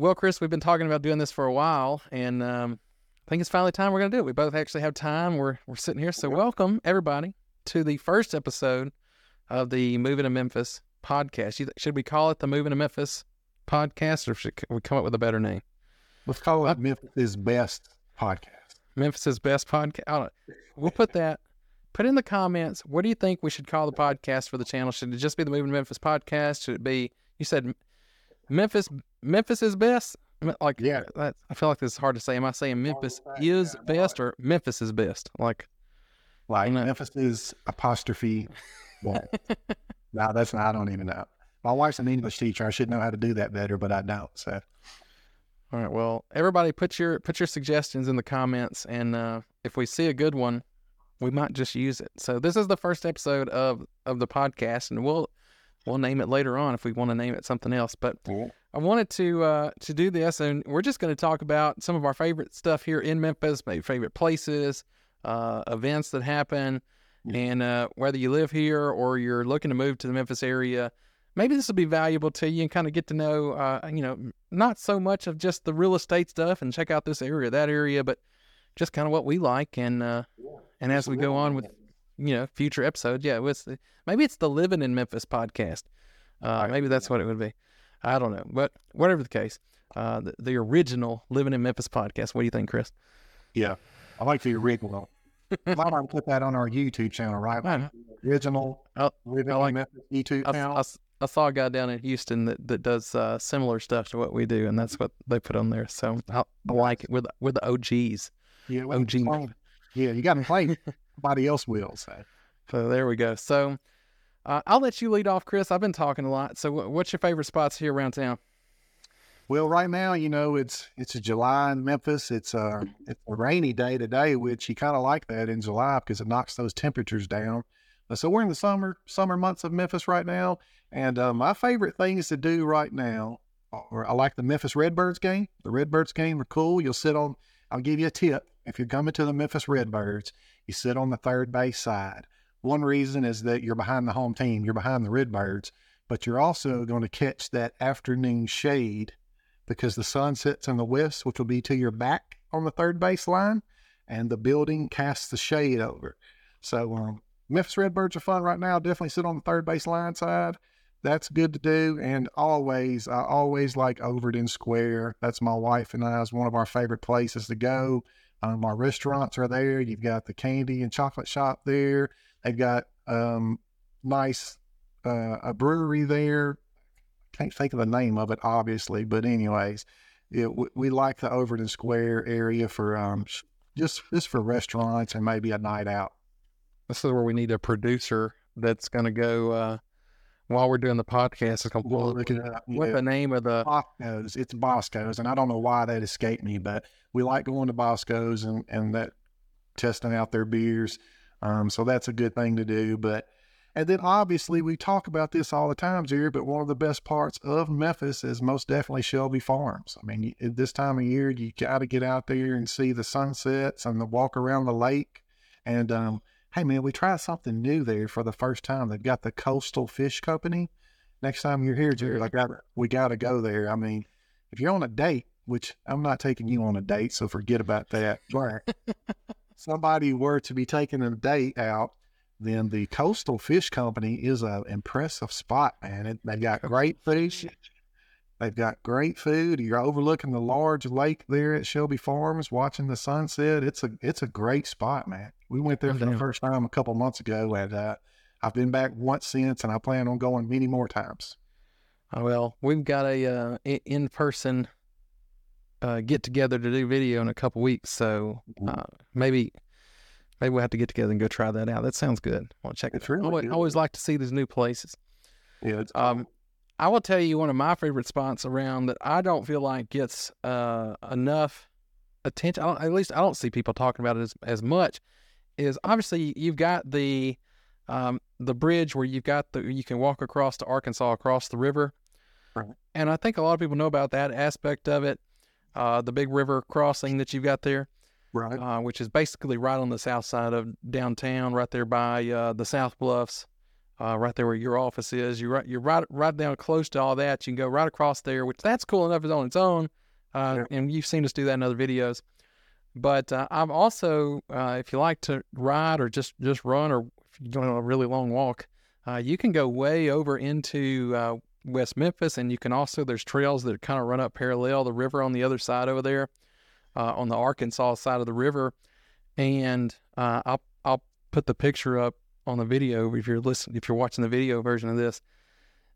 Well, Kris, we've been talking about doing this for a while, and um, I think it's finally time we're going to do it. We both actually have time. We're we're sitting here, so welcome everybody to the first episode of the Moving to Memphis podcast. Should we call it the Moving to Memphis podcast, or should we come up with a better name? Let's call it Memphis' best podcast. Memphis's best podcast. We'll put that. Put in the comments. What do you think we should call the podcast for the channel? Should it just be the Moving to Memphis podcast? Should it be? You said Memphis. Memphis is best. Like Yeah. that, I feel like this is hard to say. Am I saying Memphis is yeah, best or Memphis is best? Like Like No. Memphis' apostrophe. Well, no, that's not, I don't even know. My wife's an English teacher. I should know how to do that better, but I don't. So All right. Well, everybody, put your put your suggestions in the comments, and uh, if we see a good one, we might just use it. So this is the first episode of of the podcast, and we'll we'll name it later on if we want to name it something else. But I wanted to uh, to do this, and we're just going to talk about some of our favorite stuff here in Memphis, maybe favorite places, uh, events that happen, Yeah. and uh, whether you live here or you're looking to move to the Memphis area. Maybe this will be valuable to you and kind of get to know, uh, you know, not so much of just the real estate stuff and check out this area, that area, but just kind of what we like. And uh, and as we go on with, you know, future episodes, yeah, the, maybe it's the Living in Memphis podcast. Uh, maybe that's what it would be. I don't know, but whatever the case, uh, the, the original Living in Memphis podcast. What do you think, Kris? yeah, I like the original. Why don't I put that on our YouTube channel, right? Man, Original Oh, Living I like- in Memphis YouTube I, channel. I I saw a guy down in Houston that, that does uh, similar stuff to what we do, and that's what they put on there. So I, I like it with with the OGs. yeah, OG. yeah, you got to play. Somebody else will. So So there we go. So uh, I'll let you lead off, Kris. I've been talking a lot. So wh- what's your favorite spots here around town? Well, right now, you know, it's it's a July in Memphis. It's a it's a rainy day today, which you kind of like that in July because it knocks those temperatures down. Uh, So we're in the summer summer months of Memphis right now, and uh, my favorite things to do right now are I like the Memphis Redbirds game. The Redbirds game are cool. You'll sit on. I'll give you a tip. If you're coming to the Memphis Redbirds, you sit on the third base side. One reason is that you're behind the home team. You're behind the Redbirds, but you're also going to catch that afternoon shade because the sun sets in the west, which will be to your back on the third base line, and the building casts the shade over. So um, Memphis Redbirds are fun right now. Definitely sit on the third base line side. That's good to do. And always, I always like Overton Square. That's my wife and I's one of our favorite places to go. Um, our restaurants are there. You've got the candy and chocolate shop there. They've got um, nice uh, a brewery there can't think of the name of it, obviously, but anyways, it, we, we like the Overton Square area for um just just for restaurants and maybe a night out. This is where we need a producer that's going to go uh, while we're doing the podcast. It's gonna We'll up. what Yeah. the name of the Bosco's, it's Bosco's, and I don't know why that escaped me, but we like going to Bosco's and and that testing out their beers. Um, so that's a good thing to do. But and then obviously we talk about this all the time, Jerry. But one of the best parts of Memphis is most definitely Shelby Farms. I mean, you- this time of year, you got to get out there and see the sunsets and the walk around the lake. And um, hey, man, we tried something new there for the first time. They've got the Coastal Fish Company. Next time you're here, Jerry, like I, we got to go there. I mean, if you're on a date, which I'm not taking you on a date, so forget about that. But somebody were to be taking a date out, then the Coastal Fish Company is an impressive spot, man. It, they got great food. They've got great food. You're overlooking the large lake there at Shelby Farms, watching the sunset. It's a it's a great spot, man. We went there for the first time a couple months ago, and uh, I've been back once since, and I plan on going many more times. Oh, well, we've got a uh, in person uh, get together to do video in a couple weeks, so uh, maybe maybe we'll have to get together and go try that out. That sounds good. I want to check it. It's out. I always, always like to see these new places. Yeah, it's Um, I will tell you one of my favorite spots around that I don't feel like gets uh, enough attention. I don't, at least I don't see people talking about it as, as much. Is obviously you've got the um, the bridge where you've got the you can walk across to Arkansas across the river, Right. and I think a lot of people know about that aspect of it. Uh, the big river crossing that you've got there, right. uh, which is basically right on the south side of downtown, right there by uh, the South Bluffs, uh, right there where your office is. You're right, you're right, right down close to all that. You can go right across there, which that's cool enough is on its own. Uh, Yeah. And you've seen us do that in other videos. But uh, I'm also, uh, if you like to ride or just just run, or if you're going on a really long walk, uh, you can go way over into uh, West Memphis, and you can also there's trails that kind of run up parallel the river on the other side over there, uh, on the Arkansas side of the river, and uh, I'll I'll put the picture up on the video if you're listening if you're watching the video version of this.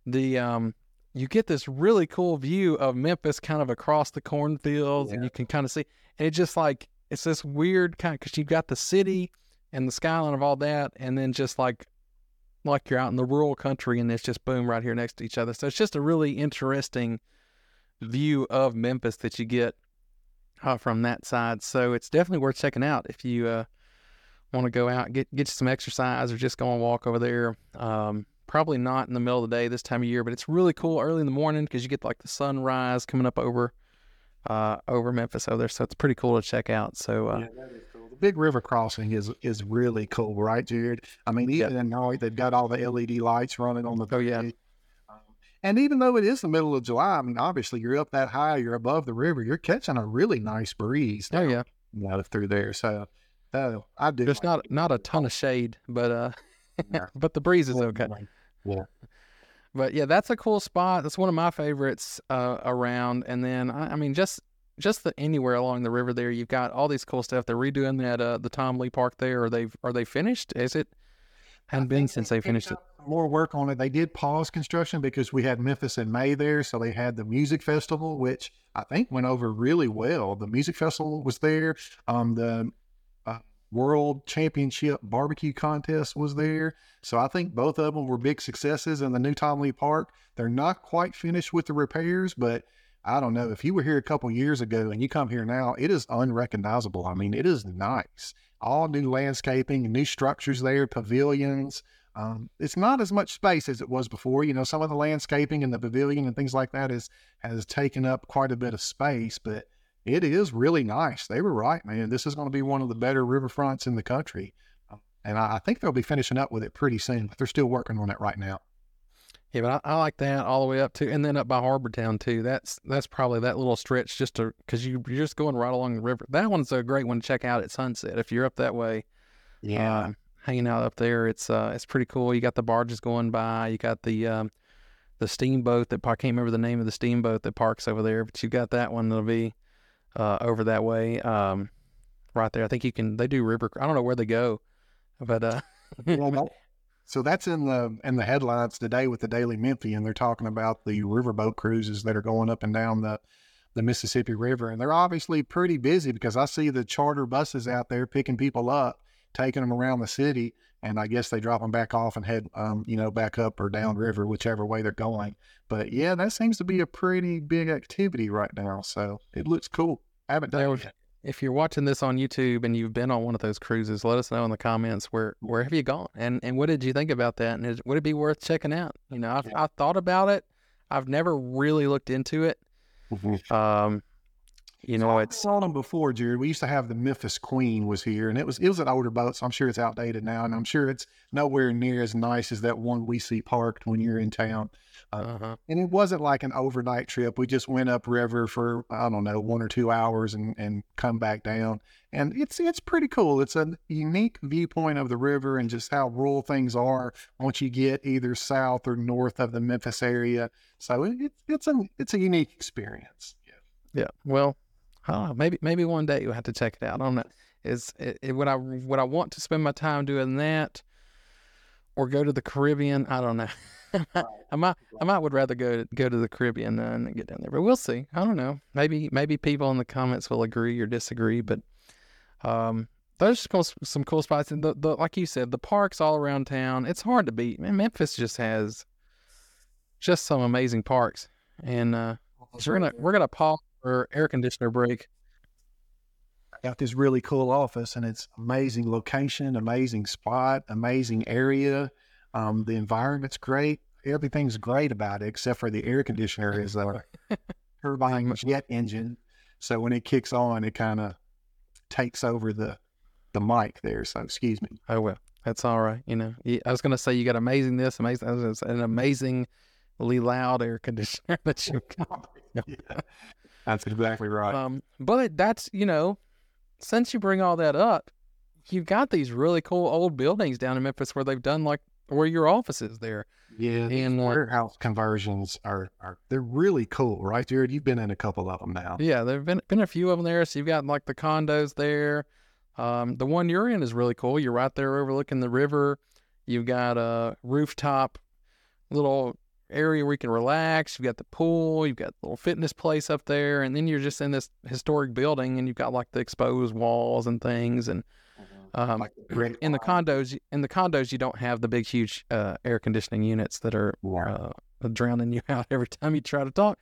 The um you get this really cool view of Memphis kind of across the cornfields, and you can kind of see and it's just like it's this weird kind because you've got the city and the skyline of all that, and then just like like you're out in the rural country, and it's just boom right here next to each other. So it's just a really interesting view of Memphis that you get uh, from that side. So it's definitely worth checking out if you uh, want to go out get get some exercise or just go on a walk over there. Um, probably not in the middle of the day this time of year, but it's really cool early in the morning because you get like the sunrise coming up over uh, over Memphis over there. So it's pretty cool to check out. So uh, Yeah, that is cool. The big river crossing is is really cool, right, Jared? I mean, Yeah. even at night they've got all the LED lights running on the. Oh, yeah. Um, and even though it is the middle of July, I mean, obviously you're up that high, you're above the river, you're catching a really nice breeze. oh yeah, know, through there. So uh, I do. there's like not not a ton of shade, but uh, Yeah. but the breeze is okay. But yeah, that's a cool spot. That's one of my favorites uh, around. And then I, I mean, just just the anywhere along the river there, you've got all these cool stuff. They're redoing that uh, the Tom Lee Park there. Are they are they finished? Is it? Hadn't been since they finished it. More work on it. They did pause construction because we had Memphis in May there, so they had the music festival, which I think went over really well. The music festival was there. Um, the World Championship barbecue contest was there. So I think both of them were big successes in the new Tom Lee Park. They're not quite finished with the repairs, but I don't know. If you were here a couple years ago and you come here now, it is unrecognizable. I mean, it is nice. All new landscaping, new structures there, pavilions. Um, it's not as much space as it was before. You know, some of the landscaping and the pavilion and things like that is has taken up quite a bit of space, but it is really nice. They were right, man. This is going to be one of the better riverfronts in the country, Um, and I, I think they'll be finishing up with it pretty soon. But they're still working on it right now. Yeah, but I, I like that all the way up to, and then up by Harbor Town too. That's that's probably that little stretch just to because you you're just going right along the river. That one's a great one to check out at sunset if you're up that way. um, hanging out up there. It's uh, it's pretty cool. You got the barges going by. You got the um, the steamboat that I can't remember the name of the steamboat that parks over there, but you got that one that'll be uh, over that way, um, right there. I think you can. They do river. I don't know where they go, but uh, so that's in the in the headlines today with the Daily Memphian. They're talking about the riverboat cruises that are going up and down the the Mississippi River, and they're obviously pretty busy because I see the charter buses out there picking people up, taking them around the city, and I guess they drop them back off and head, um, you know, back up or down river, whichever way they're going. But yeah, that seems to be a pretty big activity right now. So it looks cool. I haven't done it if you're watching this on YouTube and you've been on one of those cruises, let us know in the comments where where have you gone and and what did you think about that and is, would it be worth checking out? You know, I've Yeah. I thought about it. I've never really looked into it. Um, you know, I it's saw them before, Jared. We used to have the Memphis Queen was here, and it was it was an older boat, so I'm sure it's outdated now, and I'm sure it's nowhere near as nice as that one we see parked when you're in town. uh-huh. And it wasn't like an overnight trip. We just went up river for I don't know one or two hours and and come back down, and it's it's pretty cool. It's a unique viewpoint of the river and just how rural things are once you get either south or north of the Memphis area. So it, it's it's a it's a unique experience. Yeah. Yeah. Well, Maybe maybe one day you'll have to check it out. I don't know. Is it, it, would I would I want to spend my time doing that, or go to the Caribbean? I don't know. I might I might would rather go to, go to the Caribbean than get down there, but we'll see. I don't know. Maybe maybe people in the comments will agree or disagree, but um, those are some cool spots. And the, the like you said, the parks all around town. It's hard to beat. Man, Memphis just has just some amazing parks, and uh, we're gonna we're gonna pause for air conditioner break. got this really cool office and it's amazing location, amazing spot, amazing area. Um, the environment's great. Everything's great about it except for the air conditioner is a turbine jet engine. So when it kicks on, it kind of takes over the the mic there. So excuse me. Oh well, That's all right. You know, I was gonna say you got amazing this, amazing, I was gonna say an amazingly loud air conditioner that you. yeah, that's exactly right. Um, but that's you know, since you bring all that up, you've got these really cool old buildings down in Memphis where they've done like where your office is there. yeah, and, uh, warehouse conversions are are they're really cool, right, Jared? You've been in a couple of them now. Yeah, there've been been a few of them there. So you've got like the condos there. Um, the one you're in is really cool. You're right there overlooking the river. You've got a rooftop little area where you can relax. You've got the pool. You've got a little fitness place up there, and then you're just in this historic building, and you've got like the exposed walls and things. And um, Like in the condos, in the condos, you don't have the big, huge uh, air conditioning units that are uh, drowning you out every time you try to talk.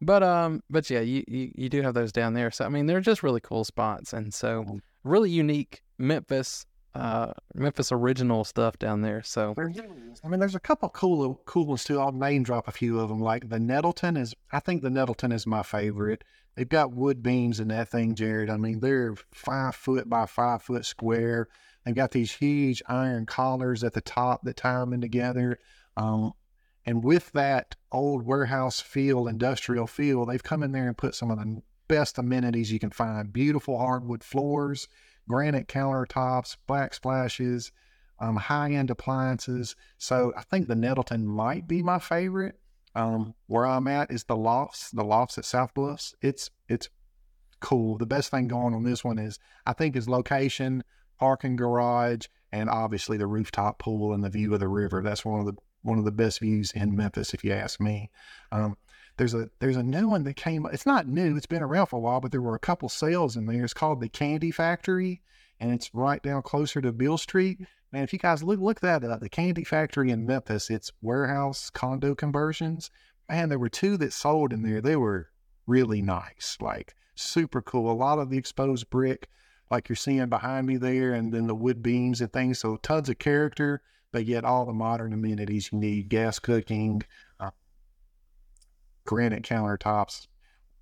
But um, but yeah, you, you you do have those down there. So I mean, they're just really cool spots, and so Mhm. really unique Memphis, uh, Memphis original stuff down there. So is. I mean, there's a couple cool cool ones too. I'll name drop a few of them. Like the Nettleton is, I think the Nettleton is my favorite. They've got wood beams in that thing, Jared. I mean, they're five foot by five foot square. They've got these huge iron collars at the top that tie them in together. Um, and with that old warehouse feel, industrial feel, they've come in there and put some of the best amenities you can find. Beautiful hardwood floors, granite countertops, black splashes, um, high end appliances. So I think the Nettleton might be my favorite. Um, where I'm at is the lofts, the lofts at South Bluffs. It's it's cool. The best thing going on this one is I think is location, parking garage, and obviously the rooftop pool and the view of the river. That's one of the one of the best views in Memphis, if you ask me. Um, there's a there's a new one that came. It's not new. It's been around for a while, but there were a couple sales in there. It's called the Candy Factory, and it's right down closer to Beale Street. Man, if you guys look look that up, the Candy Factory in Memphis, it's warehouse condo conversions. Man, there were two that sold in there. They were really nice, like super cool. A lot of the exposed brick, like you're seeing behind me there, and then the wood beams and things. So tons of character, but yet all the modern amenities you need: gas cooking, granite countertops,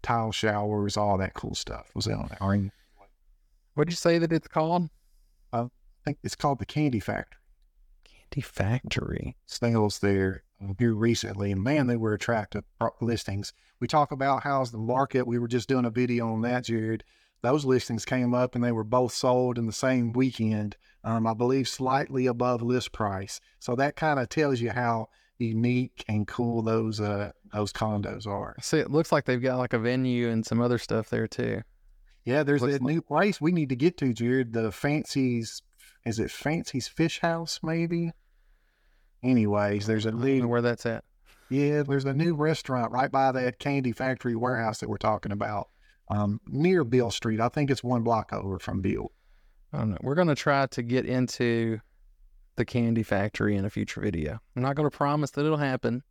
tile showers, all that cool stuff was on there. I what'd you say that it's called? I think it's called the Candy Factory. Candy Factory. sales there uh, here recently, and man, they were attractive listings. We talk about how's the market. We were just doing a video on that, Jared. Those listings came up, and they were both sold in the same weekend. Um, I believe slightly above list price. So that kind of tells you how unique and cool those uh, those condos are. See, it looks like they've got like a venue and some other stuff there too. Yeah, there's a like- new place we need to get to, Jared. The Fancy's, is it Fancy's Fish House, maybe? Anyways, there's a new where that's at. Yeah, there's a new restaurant right by that candy factory warehouse that we're talking about, um, near Beale Street. I think it's one block over from Beale. I don't know. We're gonna try to get into the candy factory in a future video. I'm not gonna promise that it'll happen,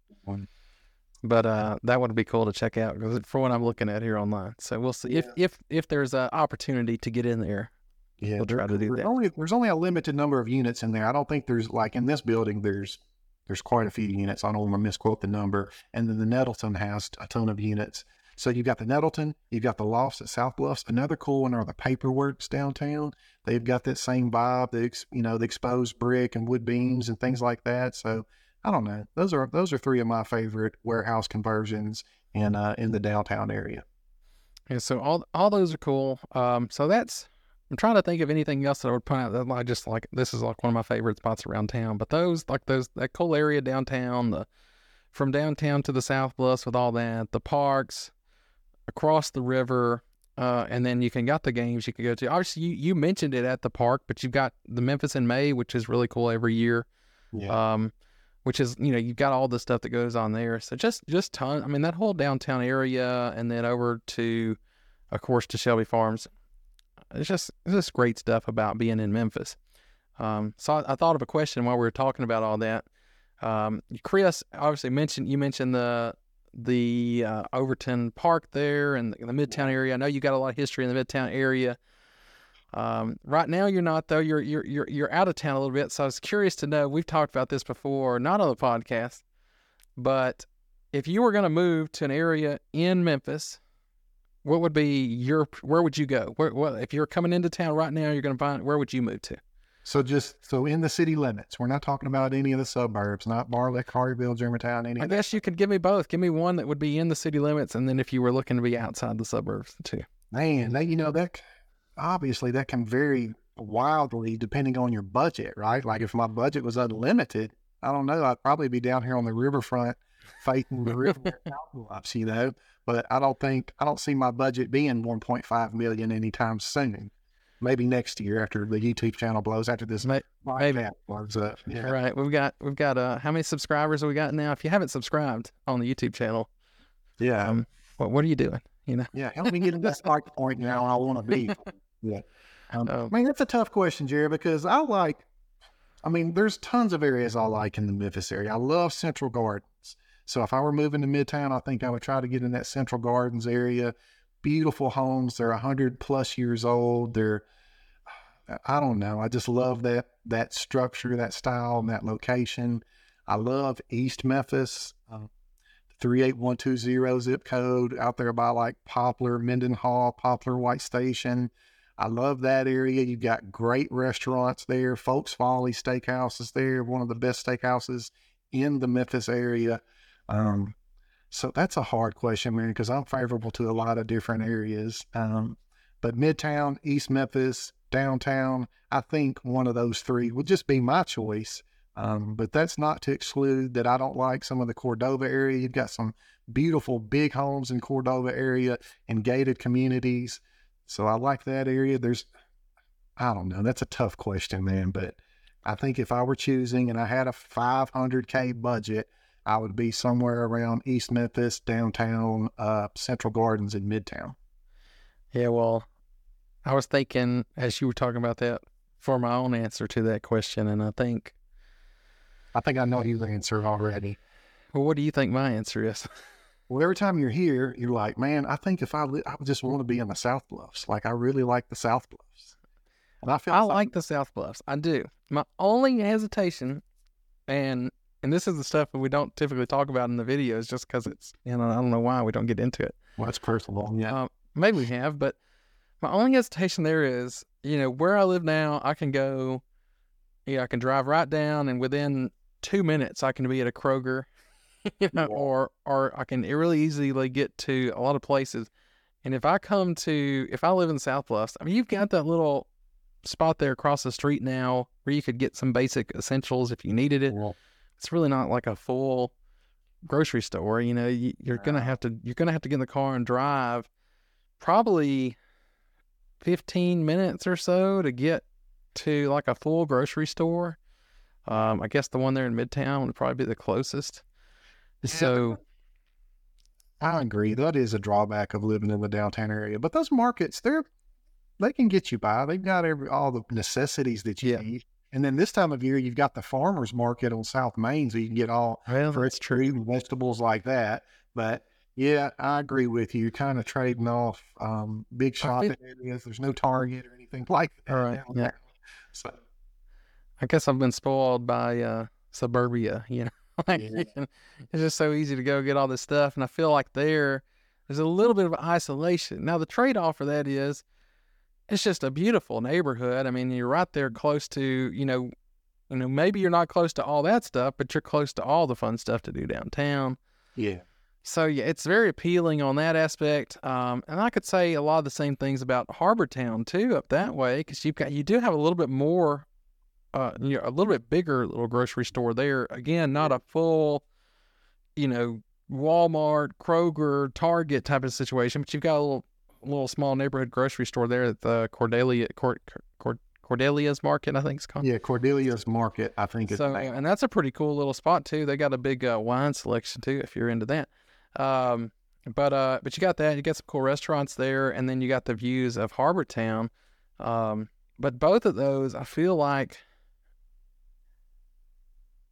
but uh, that would be cool to check out 'cause for what I'm looking at here online. So we'll see if if if there's an opportunity to get in there. Yeah, We'll try to do there's that. Only, there's only a limited number of units in there. I don't think there's like in this building. There's there's quite a few units. I don't want to misquote the number. And then the Nettleton has a ton of units. So you've got the Nettleton, you've got the lofts at South Bluffs. Another cool one are the Paperworks downtown. They've got that same vibe, the you know the exposed brick and wood beams and things like that. So I don't know. Those are those are three of my favorite warehouse conversions in uh, in the downtown area. Yeah, so all all those are cool. Um, so that's I'm trying to think of anything else that I would point out that I just like. This is like one of my favorite spots around town. But those like those that cool area downtown, the from downtown to the South Bluffs with all that, the parks across the river, uh, and then you can got the games you can go to. Obviously, you you mentioned it at the park, but you've got the Memphis in May, which is really cool every year Yeah. um, which is you know you've got all the stuff that goes on there. So just just ton. I mean that whole downtown area, and then over to, of course, to Shelby Farms. It's just it's just great stuff about being in Memphis. Um, so I, I thought of a question while we were talking about all that. Um, Kris obviously mentioned you mentioned the the uh, Overton Park there and the, the Midtown area. I know you got a lot of history in the Midtown area. Um, right now you're not though. You're you're you're you're out of town a little bit. So I was curious to know. We've talked about this before, not on the podcast, but if you were going to move to an area in Memphis, what would be your where would you go? Where, what if you're coming into town right now? You're going to find where would you move to? So just so in the city limits, we're not talking about any of the suburbs, not Bartlett, Carterville, Germantown, any. I guess you could give me both. Give me one that would be in the city limits, and then if you were looking to be outside the suburbs too. Man, that you know that obviously that can vary wildly depending on your budget, right? Like if my budget was unlimited, I don't know, I'd probably be down here on the riverfront facing the river you know. But I don't think I don't see my budget being 1.5 million anytime soon. Maybe next year after the YouTube channel blows, after this May- maybe. blows up. Yeah. Right. We've got we've got uh how many subscribers have we got now? If you haven't subscribed on the YouTube channel, Yeah. um, what what are you doing? You know. Yeah, help me get to that start point now. I want to be. Yeah. Um, Um, I mean, that's a tough question, Jerry, because I like, I mean, there's tons of areas I like in the Memphis area. I love Central Gardens. So if I were moving to Midtown, I think I would try to get in that Central Gardens area. Beautiful homes. They're 100 plus years old. They're, I don't know. I just love that that structure, that style, and that location. I love East Memphis. Um, 38120 zip code out there by like Poplar, Mendenhall, Poplar, White Station. I love that area. You've got great restaurants there. Folk's Folly Steakhouse is there, one of the best steakhouses in the Memphis area. Um, so that's a hard question, man, because I'm favorable to a lot of different areas. Um, but Midtown, East Memphis, downtown, I think one of those three would just be my choice. Um, but that's not to exclude that I don't like some of the Cordova area. You've got some beautiful big homes in Cordova area and gated communities. So I like that area. There's, I don't know, that's a tough question, man. But I think if I were choosing and I had a 500K budget, I would be somewhere around East Memphis, downtown, uh, Central Gardens, and Midtown. Yeah. Well, I was thinking as you were talking about that for my own answer to that question, and I think, I think I know your answer already. well, what do you think my answer is? Well, every time you're here, you're like, man, I think if I, li- I would just want to be in the South Bluffs. Like, I really like the South Bluffs. And I feel I like the South Bluffs. I do. My only hesitation, and and this is the stuff that we don't typically talk about in the videos, just because it's you know I don't know why we don't get into it. well, it's personal. Yeah. Um, maybe we have, but my only hesitation there is, you know, where I live now, I can go, yeah, I can drive right down, and within two minutes, I can be at a Kroger, you know, Yeah. or or I can really easily get to a lot of places. And if I come to, if I live in South Bluffs, I mean, you've got that little spot there across the street now where you could get some basic essentials if you needed it. Well, It's really not like a full grocery store. You know, you, you're gonna have to you're gonna have to get in the car and drive probably 15 minutes or so to get to like a full grocery store. Um, I guess the one there in Midtown would probably be the closest. So I agree. That is a drawback of living in the downtown area. But those markets, they're they can get you by. They've got every all the necessities that you Yeah. need. And then this time of year, you've got the farmers market on South Main, so you can get all well, fresh fruit and vegetables like that. But yeah, I agree with you. You're kind of trading off um, big shopping areas. There's no Target or anything like that. All right, yeah. there. So I guess I've been spoiled by uh, suburbia. You know, like Yeah. you it's just so easy to go get all this stuff, and I feel like there, there's a little bit of isolation. Now the trade-off for that is, it's just a beautiful neighborhood. I mean, you're right there close to, you know, you know, maybe you're not close to all that stuff, but you're close to all the fun stuff to do downtown. yeah, So yeah, it's very appealing on that aspect. Um, and I could say a lot of the same things about Harbor Town too, up that way, because you've got you do have a little bit more, uh, you know, a little bit bigger little grocery store there. Again, not a full, you know, Walmart, Kroger, Target type of situation, but you've got a little, little small neighborhood grocery store there at the Cordelia Cord, Cord, Cordelia's Market, I think it's called. yeah. Cordelia's Market, I think. is So, and that's a pretty cool little spot too. They got a big uh, wine selection too, if you're into that. Um, but uh, but you got that. You got some cool restaurants there, and then you got the views of Harbor Town. Um, but both of those, I feel like,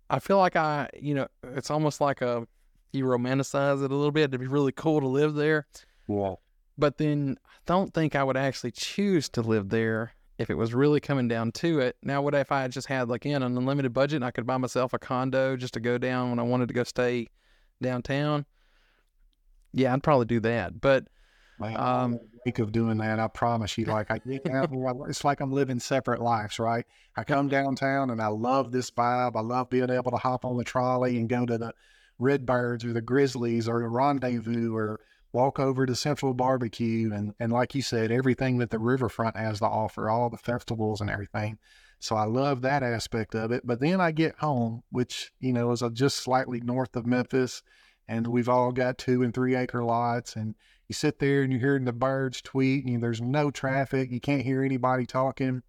I feel like I, you know, it's almost like a you romanticize it a little bit. It'd be really cool to live there yeah. But then I don't think I would actually choose to live there if it was really coming down to it. Now, what if I just had like in an unlimited budget and I could buy myself a condo just to go down when I wanted to go stay downtown? Yeah, I'd probably do that. But Man, Um, I think of doing that. I promise you. Like I get out it's like I'm living separate lives, right? I come downtown and I love this vibe. I love being able to hop on the trolley and go to the Redbirds or the Grizzlies or the Rendezvous or walk over to Central Barbecue and and like you said, everything that the riverfront has to offer, all the festivals and everything. So I love that aspect of it. But then I get home, which you know is just slightly north of Memphis, and we've all got two and three acre lots and you sit there and you're hearing the birds tweet and there's no traffic. You can't hear anybody talking.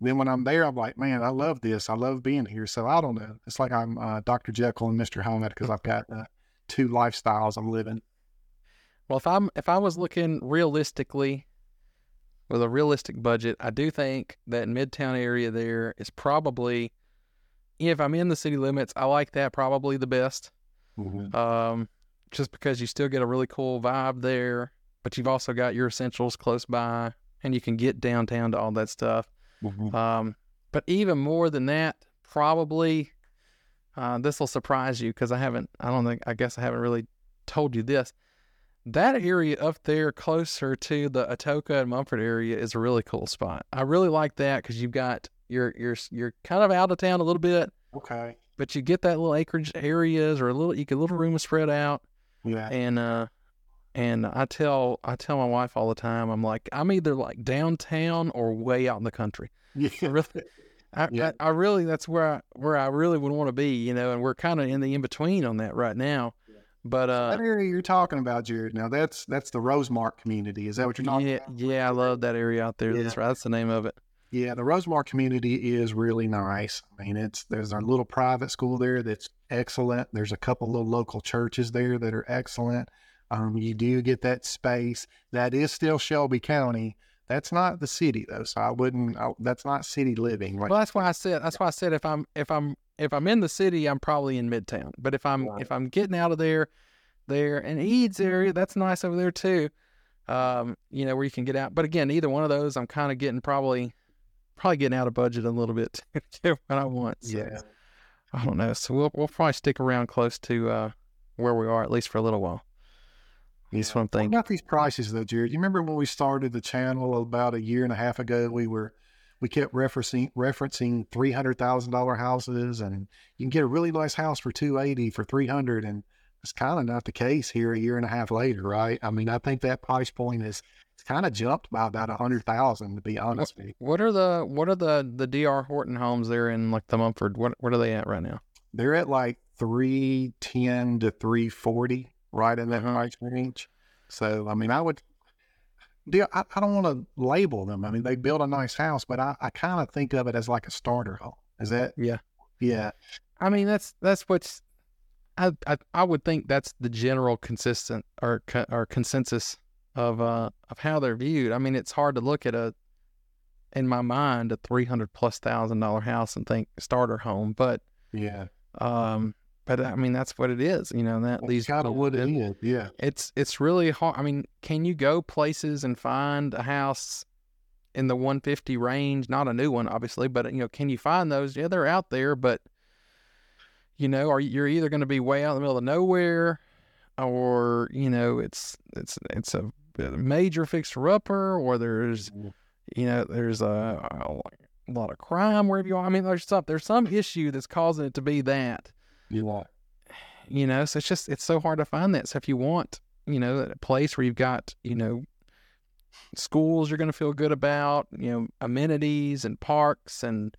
Then when I'm there, I'm like, man, I love this. I love being here. So I don't know. It's like I'm uh, Dr. Jekyll and Mr. Hyde because I've got uh, two lifestyles I'm living. Well, if I'm if I was looking realistically with a realistic budget, I do think that Midtown area there is probably if I'm in the city limits, I like that probably the best. Um, just because you still get a really cool vibe there, but you've also got your essentials close by, and you can get downtown to all that stuff. Um, but even more than that, probably uh, this will surprise you because I haven't. I don't think. I guess I haven't really told you this. That area up there, closer to the Atoka and Munford area, is a really cool spot. I really like that because you've got you're you're you're kind of out of town a little bit, Okay. but you get that little acreage areas or a little you get a little room to spread out Yeah. and uh and I tell I tell my wife all the time I'm like I'm either like downtown or way out in the country. I Yeah. really I, Yeah. I, I really that's where I where I really would want to be, you know, and we're kind of in the in between on that right now. But uh That area you're talking about, Jared. Now that's that's the Rosemark community. Is that what you're talking yeah, about? yeah, I love that area out there. That's right. That's the name of it. Yeah, the Rosemark community is really nice. I mean, it's there's a little private school there that's excellent. There's a couple little local churches there that are excellent. Um, you do get that space. That is still Shelby County. That's not the city though, so I wouldn't. I, that's not city living. Like, Well, that's why I said that's why I said if I'm if I'm if I'm in the city, I'm probably in Midtown. But if I'm Right. if I'm getting out of there, there and Eads area, that's nice over there too. Um, you know where you can get out. But again, either one of those, I'm kind of getting probably probably getting out of budget a little bit to get what I want. So, yeah, I don't know. So we'll we'll probably stick around close to uh, where we are at least for a little while. That's what I'm What about these prices though, Jared? You remember when we started the channel about a year and a half ago? We were we kept referencing referencing three hundred thousand dollar houses, and you can get a really nice house for two eighty for three hundred, and it's kind of not the case here a year and a half later, right? I mean, I think that price point is it's kind of jumped by about a hundred thousand to be honest with you. What are the what are the the DR Horton homes there in like the Munford? What what are they at right now? They're at like three ten to three forty, right in that Uh-huh. price range. So I mean, I would. Do I, I don't want to label them. I mean, they build a nice house, but I, I kind of think of it as like a starter home. Is that Yeah. yeah? I mean, that's that's what's. I, I I would think that's the general consistent or or consensus of uh of how they're viewed. I mean, it's hard to look at a in my mind a three hundred plus thousand dollar house and think starter home, but Yeah. um, but I mean that's what it is. You know that these kind of what it is. Yeah. it's it's really hard. I mean, can you go places and find a house in the 150 range? Not a new one, obviously, but you know, can you find those? Yeah, they're out there, but you know, are you're either going to be way out in the middle of nowhere, or you know, it's it's it's a, major fixer upper, or there's you know, there's a, a lot of crime wherever you are. I mean, there's some there's some issue that's causing it to be that You want. you know so it's just it's so hard to find that so if you want you know a place where you've got you know schools you're going to feel good about you know amenities and parks and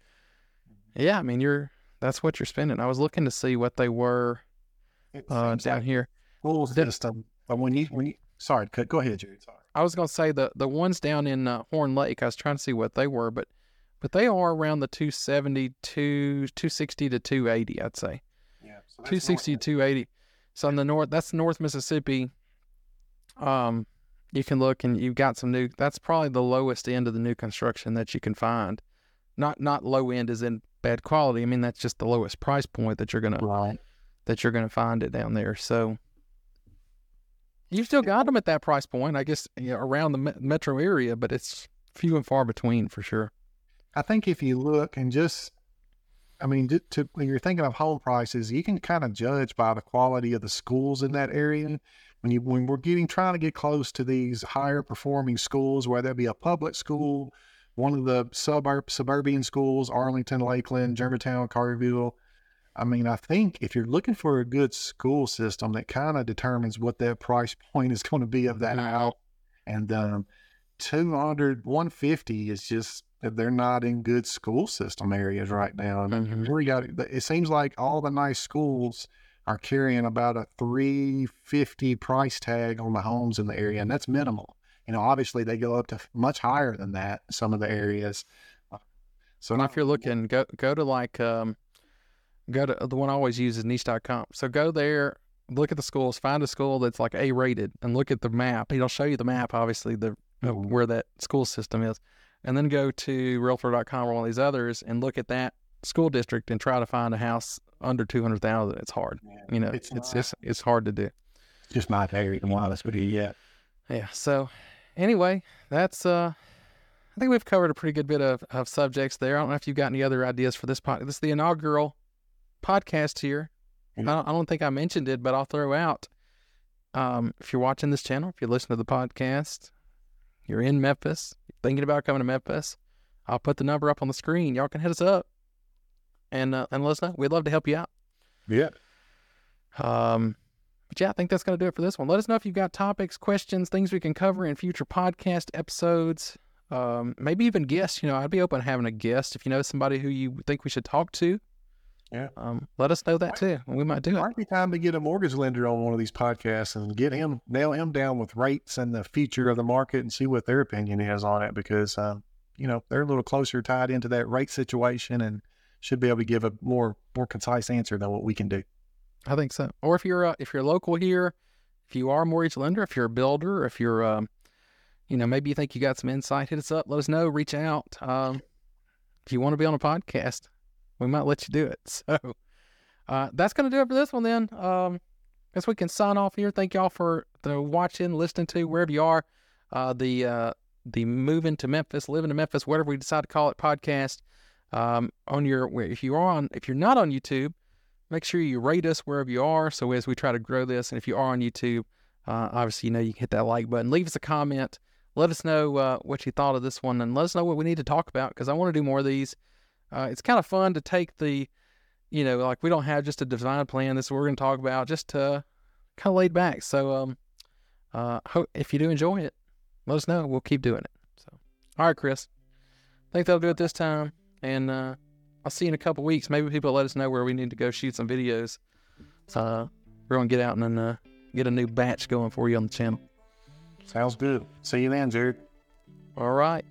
yeah i mean you're that's what you're spending i was looking to see what they were uh, down like here school system. But when you when you sorry, cut- go ahead, Jared. Sorry. i was going to say the the ones down in uh, horn lake i was trying to see what they were but but they are around the 270 to 260 to 280 i'd say. So 260 280 so in the north that's north mississippi. Um you can look and you've got some new that's probably the lowest end of the new construction that you can find. Not not low end is in bad quality. I mean that's just the lowest price point that you're gonna Right. that you're gonna find it down there. So you've still got them at that price point i guess you know, around the me- metro area but it's few and far between for sure. I think if you look and just, I mean, to, to, when you're thinking of home prices, you can kind of judge by the quality of the schools in that area. When you when we're getting trying to get close to these higher performing schools, whether it be a public school, one of the suburb suburban schools, Arlington, Lakeland, Germantown, Carville. I mean, I think if you're looking for a good school system, that kind of determines what that price point is going to be of that house. And um, 200, 150 is just they're not in good school system areas right now. Mhm. We got it seems like all the nice schools are carrying about a 350 price tag on the homes in the area, and that's minimal. You know, obviously they go up to much higher than that in some of the areas. Uh, So And if you're looking, go go to like um, go to the one I always use is niche.com. So go there, look at the schools, find a school that's like A rated, and look at the map. It'll show you the map, obviously the of Mhm. where that school system is, and then go to Realtor.com or one of these others and look at that school district and try to find a house under two hundred thousand. It's hard, you know. It's It's it's it's hard to do. just my be honest with you yet. Yeah. So anyway, that's uh I think we've covered a pretty good bit of, of subjects there. I don't know if you've got any other ideas for this podcast. This is the inaugural podcast here. I Mhm. don't, I don't think I mentioned it, but I'll throw out um, if you're watching this channel, if you listen to the podcast, you're in Memphis, thinking about coming to Memphis, I'll put the number up on the screen. Y'all can hit us up and uh, and let us know. We'd love to help you out. Yeah. Um, but yeah, I think that's going to do it for this one. Let us know if you've got topics, questions, things we can cover in future podcast episodes. Um, maybe even guests. You know, I'd be open to having a guest if you know somebody who you think we should talk to. Yeah. Um, let us know that too, we might do it. Might be time to get a mortgage lender on one of these podcasts and get him nail him down with rates and the future of the market and see what their opinion is on it because um, you know they're a little closer tied into that rate situation and should be able to give a more more concise answer than what we can do. I think so. Or if you're uh, if you're local here, if you are a mortgage lender, if you're a builder, if you're um, you know, maybe you think you got some insight, hit us up. Let us know. Reach out. Um, if you want to be on a podcast, we might let you do it. So uh, that's gonna do it for this one. Then um, guess we can sign off here. Thank y'all for the watching, listening to wherever you are. Uh, the uh, the moving to Memphis, living to Memphis, whatever we decide to call it, podcast. Um, on your if you are on if you're not on YouTube make sure you rate us wherever you are. So as we try to grow this, and if you are on YouTube, uh, obviously you know you can hit that like button, leave us a comment, let us know uh, what you thought of this one, and let us know what we need to talk about because I want to do more of these. Uh, it's kind of fun to take the, you know, like we don't have just a design plan. This is what we're going to talk about, just to kind of laid back. So um, uh, ho- if you do enjoy it, let us know. We'll keep doing it. So, all right, Kris, I think that'll do it this time, and. Uh, I'll see you in a couple weeks. Maybe people let us know where we need to go shoot some videos. So uh, we're gonna get out and then uh, get a new batch going for you on the channel. Sounds good. See you then, Jared. All right.